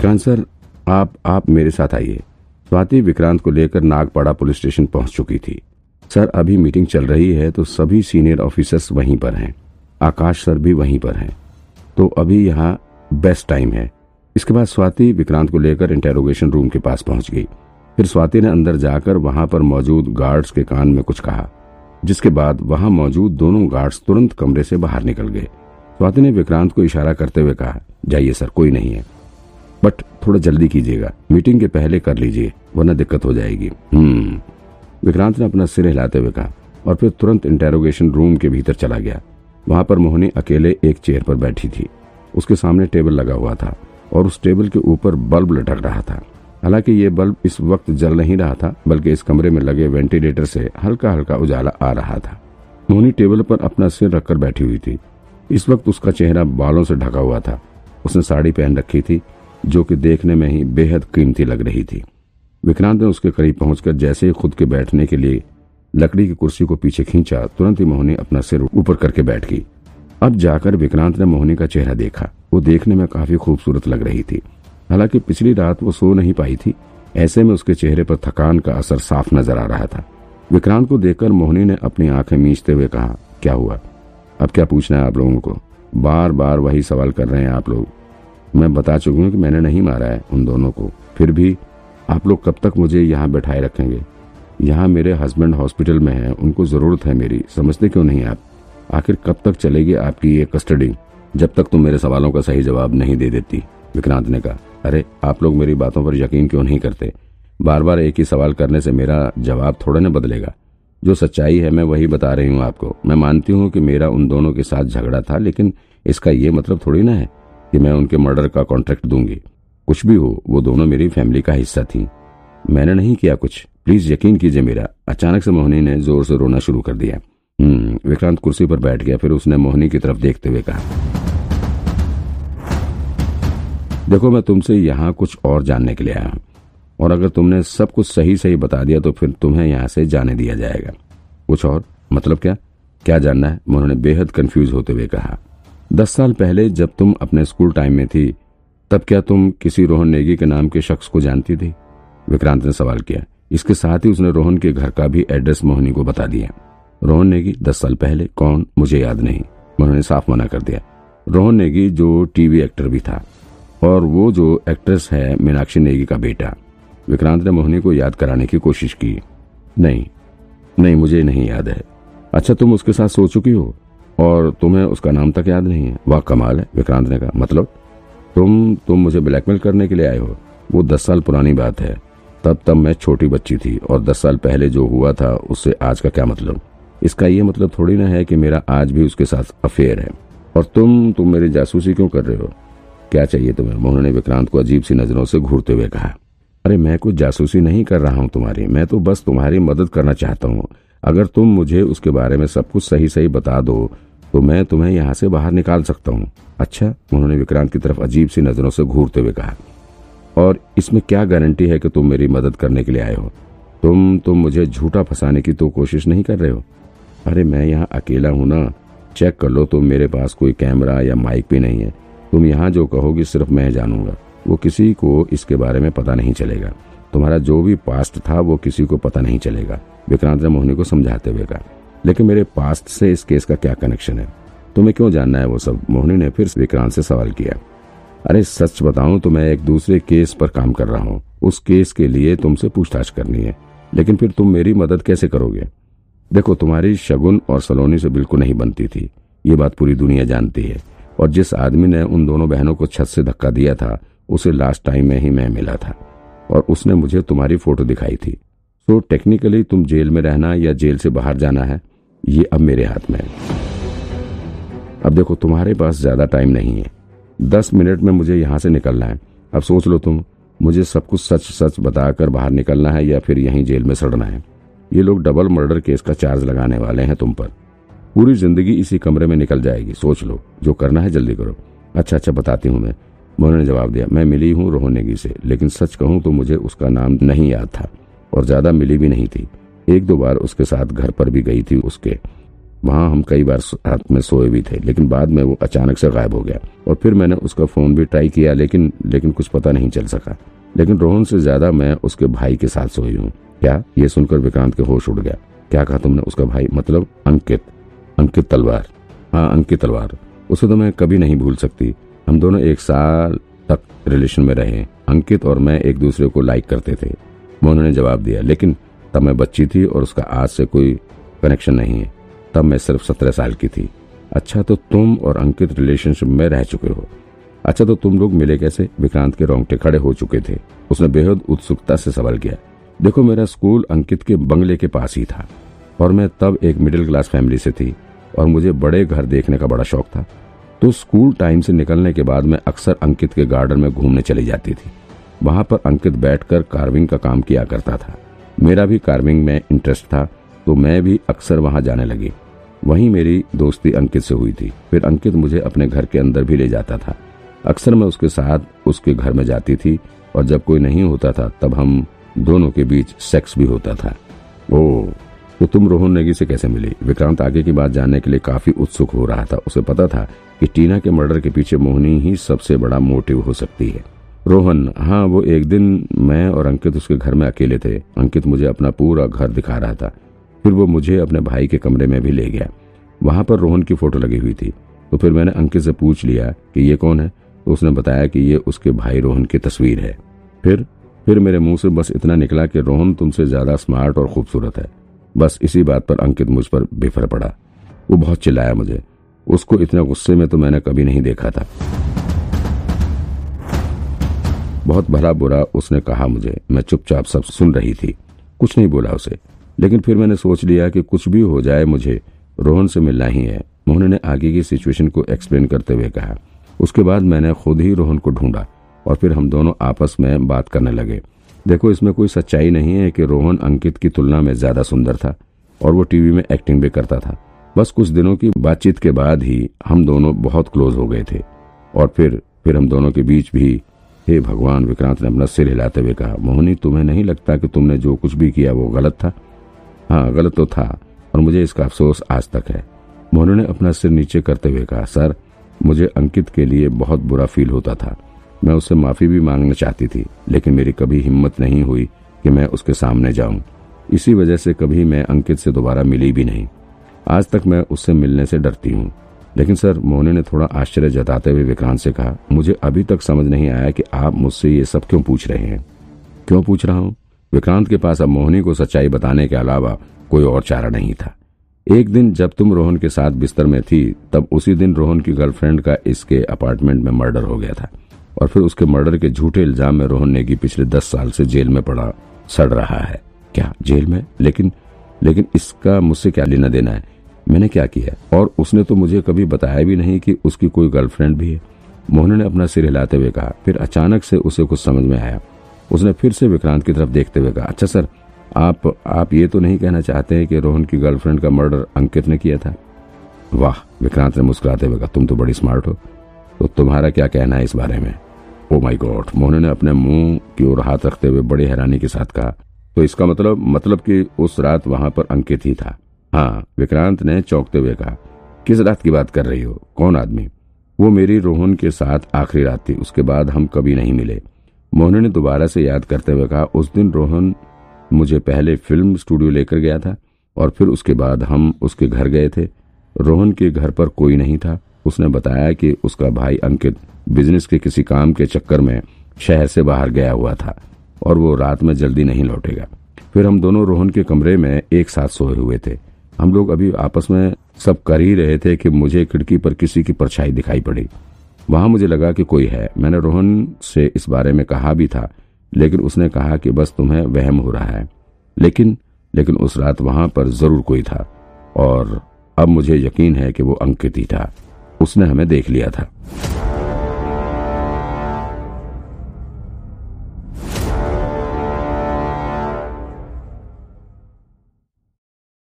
Vikrant sir, आप आप मेरे साथ आइए। स्वाति विक्रांत को लेकर नागपाड़ा पुलिस स्टेशन पहुँच चुकी थी। सर, अभी मीटिंग चल रही है तो सभी सीनियर ऑफिसर्स वहीं पर हैं। आकाश सर भी वहीं पर हैं। तो अभी यहाँ बेस्ट टाइम है। इसके बाद स्वाति विक्रांत को लेकर इंटेरोगेशन रूम के पास पहुँच गई। फिर स्वाति ने अंदर जाकर वहाँ पर मौजूद गार्ड्स के कान में कुछ कहा, जिसके बाद वहाँ मौजूद दोनों गार्ड्स तुरंत कमरे से बाहर निकल गए। स्वाति ने विक्रांत को इशारा करते हुए कहा, जाइए सर, कोई नहीं है। बट थोड़ा जल्दी कीजिएगा। मीटिंग के पहले कर लीजिए, वरना दिक्कत हो जाएगी। हम्म। विक्रांत ने अपना सिर हिलाते हुए कहा और फिर तुरंत इंटेरोगेशन रूम के भीतर चला गया। वहाँ पर मोहनी अकेले एक चेयर पर बैठी थी। उसके सामने टेबल लगा हुआ था और उस टेबल के ऊपर बल्ब लटक रहा था। हालाँकि ये बल्ब इस वक्त जल नहीं रहा था, बल्कि इस कमरे में लगे वेंटिलेटर से हल्का हल्का उजाला आ रहा था। मोहनी टेबल पर अपना सिर रखकर बैठी हुई थी। इस वक्त उसका चेहरा बालों से ढका हुआ था। उसने साड़ी पहन रखी थी जो कि देखने में ही बेहद कीमती लग रही थी। विक्रांत ने उसके करीब पहुंचकर जैसे ही खुद के बैठने के लिए लकड़ी की कुर्सी को पीछे खींचा, तुरंत ही मोहनी अपना सिर ऊपर करके बैठ गई। अब जाकर विक्रांत ने मोहनी का चेहरा देखा। वो देखने में काफ़ी खूबसूरत लग रही थी। हालाँकि पिछली रात वो सो नहीं पाई थी। ऐसे में उसके चेहरे पर थकान का असर साफ़ नज़र आ रहा था। विक्रांत को देखकर मोहनी ने अपनी आँखें मींचते हुए कहा, क्या हुआ? अब क्या पूछना है आप लोगों को? बार बार वही सवाल कर रहे हैं आप लोग। मैं बता चुकी हूँ कि मैंने नहीं मारा है उन दोनों को। फिर भी आप लोग कब तक मुझे यहाँ बैठाए रखेंगे? यहाँ मेरे हस्बैंड हॉस्पिटल में हैं, उनको ज़रूरत है मेरी। समझते क्यों नहीं आप? आखिर कब तक चलेगी आपकी ये कस्टडी जब तक तुम मेरे सवालों का सही जवाब नहीं दे देती, विक्रांत ने कहा। अरे, आप लोग मेरी बातों पर यकीन क्यों नहीं करते? बार बार एक ही सवाल करने से मेरा जवाब थोड़ा न बदलेगा। जो सच्चाई है, मैं वही बता रही हूँ आपको। मैं मानती हूँ कि मेरा उन दोनों के साथ झगड़ा था, लेकिन इसका ये मतलब थोड़ी ना है। कि मैं उनके मर्डर का कॉन्ट्रैक्ट दूँगी। कुछ भी हो, वो दोनों मेरी फैमिली का हिस्सा थी। मैंने नहीं किया कुछ। प्लीज़ यकीन कीजिए मेरा, अचानक से मोहनी ने ज़ोर से रोना शुरू कर दिया। हम्म विक्रांत कुर्सी पर बैठ गया, फिर उसने मोहनी की तरफ़ देखते हुए कहा, देखो, मैं तुमसे यहाँ कुछ और जानने के लिए आया हूँ। और अगर तुमने सब कुछ सही सही बता दिया तो फिर तुम्हें यहाँ से जाने दिया जाएगा। कुछ और? मतलब क्या? क्या जानना है? उन्होंने बेहद कंफ्यूज होते हुए कहा दस साल पहले जब तुम अपने स्कूल टाइम में थी, तब क्या तुम किसी रोहन नेगी के नाम के शख्स को जानती थी? विक्रांत ने सवाल किया। इसके साथ ही उसने रोहन के घर का भी एड्रेस मोहनी को बता दिया। रोहन नेगी, दस साल पहले, कौन? मुझे याद नहीं। उन्होंने साफ़ मना कर दिया। रोहन नेगी जो टीवी एक्टर भी था, और वो जो एक्ट्रेस है, मीनाक्षी नेगी का बेटा। विक्रांत ने मोहनी को याद कराने की कोशिश की। नहीं नहीं, मुझे नहीं याद है। अच्छा तुम उसके साथ सो चुकी हो? और तुम्हें उसका नाम तक याद नहीं है। वाह, कमाल है, विक्रांत ने कहा। मतलब? तुम तुम मुझे ब्लैकमेल करने के लिए आए हो। वो दस साल पुरानी बात है। तब तब मैं छोटी बच्ची थी और दस साल पहले जो हुआ था, उससे आज का क्या मतलब? इसका ये मतलब थोड़ी ना है कि मेरा आज भी उसके साथ अफेयर है। और तुम तुम मेरी जासूसी क्यों कर रहे हो? क्या चाहिए तुम्हें? मोहन ने विक्रांत को अजीब सी नज़रों से घूरते हुए कहा। अरे, मैं कुछ जासूसी नहीं कर रहा हूँ तुम्हारी। मैं तो बस तुम्हारी मदद करना चाहता हूँ। अगर तुम मुझे उसके बारे में सब कुछ सही सही बता दो तो मैं तुम्हें यहाँ से बाहर निकाल सकता हूँ। अच्छा उन्होंने विक्रांत की तरफ़ अजीब सी नज़रों से घूरते हुए कहा। और इसमें क्या गारंटी है कि तुम मेरी मदद करने के लिए आए हो? तुम तुम मुझे झूठा फंसाने की तो कोशिश नहीं कर रहे हो। अरे, मैं यहाँ अकेला हूँ ना। चेक कर लो, तुम मेरे पास कोई कैमरा या माइक भी नहीं है। तुम यहाँ जो कहोगी सिर्फ़ मैं जानूँगा। वो किसी को इसके बारे में पता नहीं चलेगा। तुम्हारा जो भी पास्ट था, वो किसी को पता नहीं चलेगा। विक्रांत ने मोहनी को समझाते हुए कहा। लेकिन मेरे पास्ट से इस केस का क्या कनेक्शन है? तुम्हें क्यों जानना है वो सब? मोहनी ने फिर विक्रांत से सवाल किया। अरे, सच बताऊँ तो मैं एक दूसरे केस पर काम कर रहा हूँ। उस केस के लिए तुमसे पूछताछ करनी है। लेकिन फिर तुम मेरी मदद कैसे करोगे? देखो, तुम्हारी शगुन और सलोनी से बिल्कुल नहीं बनती थी। ये बात पूरी दुनिया जानती है। और जिस आदमी ने उन दोनों बहनों को छत से धक्का दिया था, उसे लास्ट टाइम में ही मैं मिला था। और उसने मुझे तुम्हारी फ़ोटो दिखाई थी। तो टेक्निकली तुम जेल में रहना या जेल से बाहर जाना है? ये अब मेरे हाथ में है। अब देखो, तुम्हारे पास ज़्यादा टाइम नहीं है। दस मिनट में मुझे यहाँ से निकलना है। अब सोच लो तुम, मुझे सब कुछ सच सच बताकर बाहर निकलना है या फिर यहीं जेल में सड़ना है? ये लोग डबल मर्डर केस का चार्ज लगाने वाले हैं तुम पर। पूरी ज़िंदगी इसी कमरे में निकल जाएगी। सोच लो, जो करना है जल्दी करो। अच्छा अच्छा बताती हूँ मैं। मोहन ने जवाब दिया, मैं मिली हूँ रोहनेगी से, लेकिन सच कहूँ तो मुझे उसका नाम नहीं याद था और ज़्यादा मिली भी नहीं थी। एक दो बार उसके साथ घर पर भी गई थी उसके। वहाँ हम कई बार साथ में सोए भी थे, लेकिन बाद में वो अचानक से गायब हो गया। और फिर मैंने उसका फ़ोन भी ट्राई किया, लेकिन लेकिन कुछ पता नहीं चल सका। लेकिन रोहन से ज़्यादा मैं उसके भाई के साथ सोई हूँ। क्या? ये सुनकर विक्रांत के होश उड़ गया। क्या कहा तुमने उसका भाई? मतलब अंकित। अंकित तलवार। हाँ अंकित तलवार। उसे तो मैं कभी नहीं भूल सकती। हम दोनों एक साल तक रिलेशन में रहे। अंकित और मैं एक दूसरे को लाइक करते थे। उन्होंने जवाब दिया, लेकिन तब मैं बच्ची थी और उसका आज से कोई कनेक्शन नहीं है। तब मैं सिर्फ़ सत्रह साल की थी। अच्छा तो तुम और अंकित रिलेशनशिप में रह चुके हो। अच्छा तो तुम लोग मिले कैसे? विक्रांत के रोंगटे खड़े हो चुके थे। उसने बेहद उत्सुकता से सवाल किया। देखो, मेरा स्कूल अंकित के बंगले के पास ही था और मैं तब एक मिडिल क्लास फैमिली से थी और मुझे बड़े घर देखने का बड़ा शौक था। तो स्कूल टाइम से निकलने के बाद मैं अक्सर अंकित के गार्डन में घूमने चली जाती थी। वहाँ पर अंकित बैठकर कार्विंग का काम किया करता था। मेरा भी कार्विंग में इंटरेस्ट था तो मैं भी अक्सर वहाँ जाने लगी। वहीं मेरी दोस्ती अंकित से हुई थी। फिर अंकित मुझे अपने घर के अंदर भी ले जाता था। अक्सर मैं उसके साथ उसके घर में जाती थी, और जब कोई नहीं होता था, तब हम दोनों के बीच सेक्स भी होता था। ओ तो तुम रोहन नेगी से कैसे मिली? विक्रांत आगे की बात जानने के लिए काफ़ी उत्सुक हो रहा था। उसे पता था कि टीना के मर्डर के पीछे मोहनी ही सबसे बड़ा मोटिव हो सकती है। रोहन हाँ वो एक दिन मैं और अंकित उसके घर में अकेले थे। अंकित मुझे अपना पूरा घर दिखा रहा था। फिर वो मुझे अपने भाई के कमरे में भी ले गया। वहाँ पर रोहन की फ़ोटो लगी हुई थी। तो फिर मैंने अंकित से पूछ लिया कि ये कौन है? तो उसने बताया कि ये उसके भाई रोहन की तस्वीर है। फिर फिर मेरे मुँह से बस इतना निकला कि रोहन तुमसे ज़्यादा स्मार्ट और खूबसूरत है। बस इसी बात पर अंकित मुझ पर बिफर पड़ा। वो बहुत चिल्लाया मुझे। उसको इतना गुस्से में तो मैंने कभी नहीं देखा था। बहुत भला बुरा उसने कहा मुझे। मैं चुपचाप सब सुन रही थी। कुछ नहीं बोला उसे। लेकिन फिर मैंने सोच लिया कि कुछ भी हो जाए, मुझे रोहन से मिलना ही है। मोहन ने आगे की सिचुएशन को एक्सप्लेन करते हुए कहा। उसके बाद मैंने खुद ही रोहन को ढूंढा और फिर हम दोनों आपस में बात करने लगे। देखो, इसमें कोई सच्चाई नहीं है कि रोहन अंकित की तुलना में ज़्यादा सुंदर था और वो टीवी में एक्टिंग भी करता था। बस कुछ दिनों की बातचीत के बाद ही हम दोनों बहुत क्लोज हो गए थे और फिर फिर हम दोनों के बीच भी हे भगवान, विक्रांत ने अपना सिर हिलाते हुए कहा, मोहनी, तुम्हें नहीं लगता कि तुमने जो कुछ भी किया वो गलत था? हाँ गलत तो था, और मुझे इसका अफसोस आज तक है। मोहन ने अपना सिर नीचे करते हुए कहा, सर, मुझे अंकित के लिए बहुत बुरा फील होता था। मैं उससे माफ़ी भी मांगना चाहती थी, लेकिन मेरी कभी हिम्मत नहीं हुई कि मैं उसके सामने जाऊँ। इसी वजह से कभी मैं अंकित से दोबारा मिली भी नहीं। आज तक मैं उससे मिलने से डरती हूँ। लेकिन सर मोहने ने थोड़ा आश्चर्य जताते हुए विक्रांत से कहा, मुझे अभी तक समझ नहीं आया कि आप मुझसे ये सब क्यों पूछ रहे हैं। क्यों पूछ रहा हूँ? विक्रांत के पास अब मोहनी को सच्चाई बताने के अलावा कोई और चारा नहीं था। एक दिन जब तुम रोहन के साथ बिस्तर में थी, तब उसी दिन रोहन की गर्लफ्रेंड का इसके अपार्टमेंट में मर्डर हो गया था। और फिर उसके मर्डर के झूठे इल्ज़ाम में रोहन नेगी पिछले दस साल से जेल में पड़ा, सड़ रहा है। क्या, जेल में? लेकिन लेकिन इसका मुझसे क्या लेना देना है? मैंने क्या किया और उसने तो मुझे कभी बताया भी नहीं कि उसकी कोई गर्लफ्रेंड भी है। मोहन ने अपना सिर हिलाते हुए कहा, फिर अचानक से उसे कुछ समझ में आया। उसने फिर से विक्रांत की तरफ़ देखते हुए कहा अच्छा सर, आप आप ये तो नहीं कहना चाहते हैं कि रोहन की गर्लफ्रेंड का मर्डर अंकित ने किया था? वाह, विक्रांत ने मुस्कुराते हुए कहा, तुम तो बड़ी स्मार्ट हो। तो तुम्हारा क्या कहना है इस बारे में? ओ माई गॉड, मोहन ने अपने मुँह की ओर हाथ रखते हुए बड़ी हैरानी के साथ कहा तो इसका मतलब मतलब कि उस रात वहाँ पर अंकित ही था? हाँ विक्रांत ने चौंकते हुए कहा, किस रात की बात कर रही हो? कौन आदमी? वो मेरी रोहन के साथ आखिरी रात थी, उसके बाद हम कभी नहीं मिले। मोहन ने दोबारा से याद करते हुए कहा, उस दिन रोहन मुझे पहले फ़िल्म स्टूडियो लेकर गया था और फिर उसके बाद हम उसके घर गए थे। रोहन के घर पर कोई नहीं था। उसने बताया कि उसका भाई अंकित बिज़नेस के किसी काम के चक्कर में शहर से बाहर गया हुआ था और वो रात में जल्दी नहीं लौटेगा। फिर हम दोनों रोहन के कमरे में एक साथ सोए हुए थे। हम लोग अभी आपस में सब कर ही रहे थे कि मुझे खिड़की पर किसी की परछाई दिखाई पड़ी। वहाँ मुझे लगा कि कोई है। मैंने रोहन से इस बारे में कहा भी था, लेकिन उसने कहा कि बस तुम्हें वहम हो रहा है। लेकिन लेकिन उस रात वहाँ पर ज़रूर कोई था, और अब मुझे यकीन है कि वो अंकित ही था। उसने हमें देख लिया था।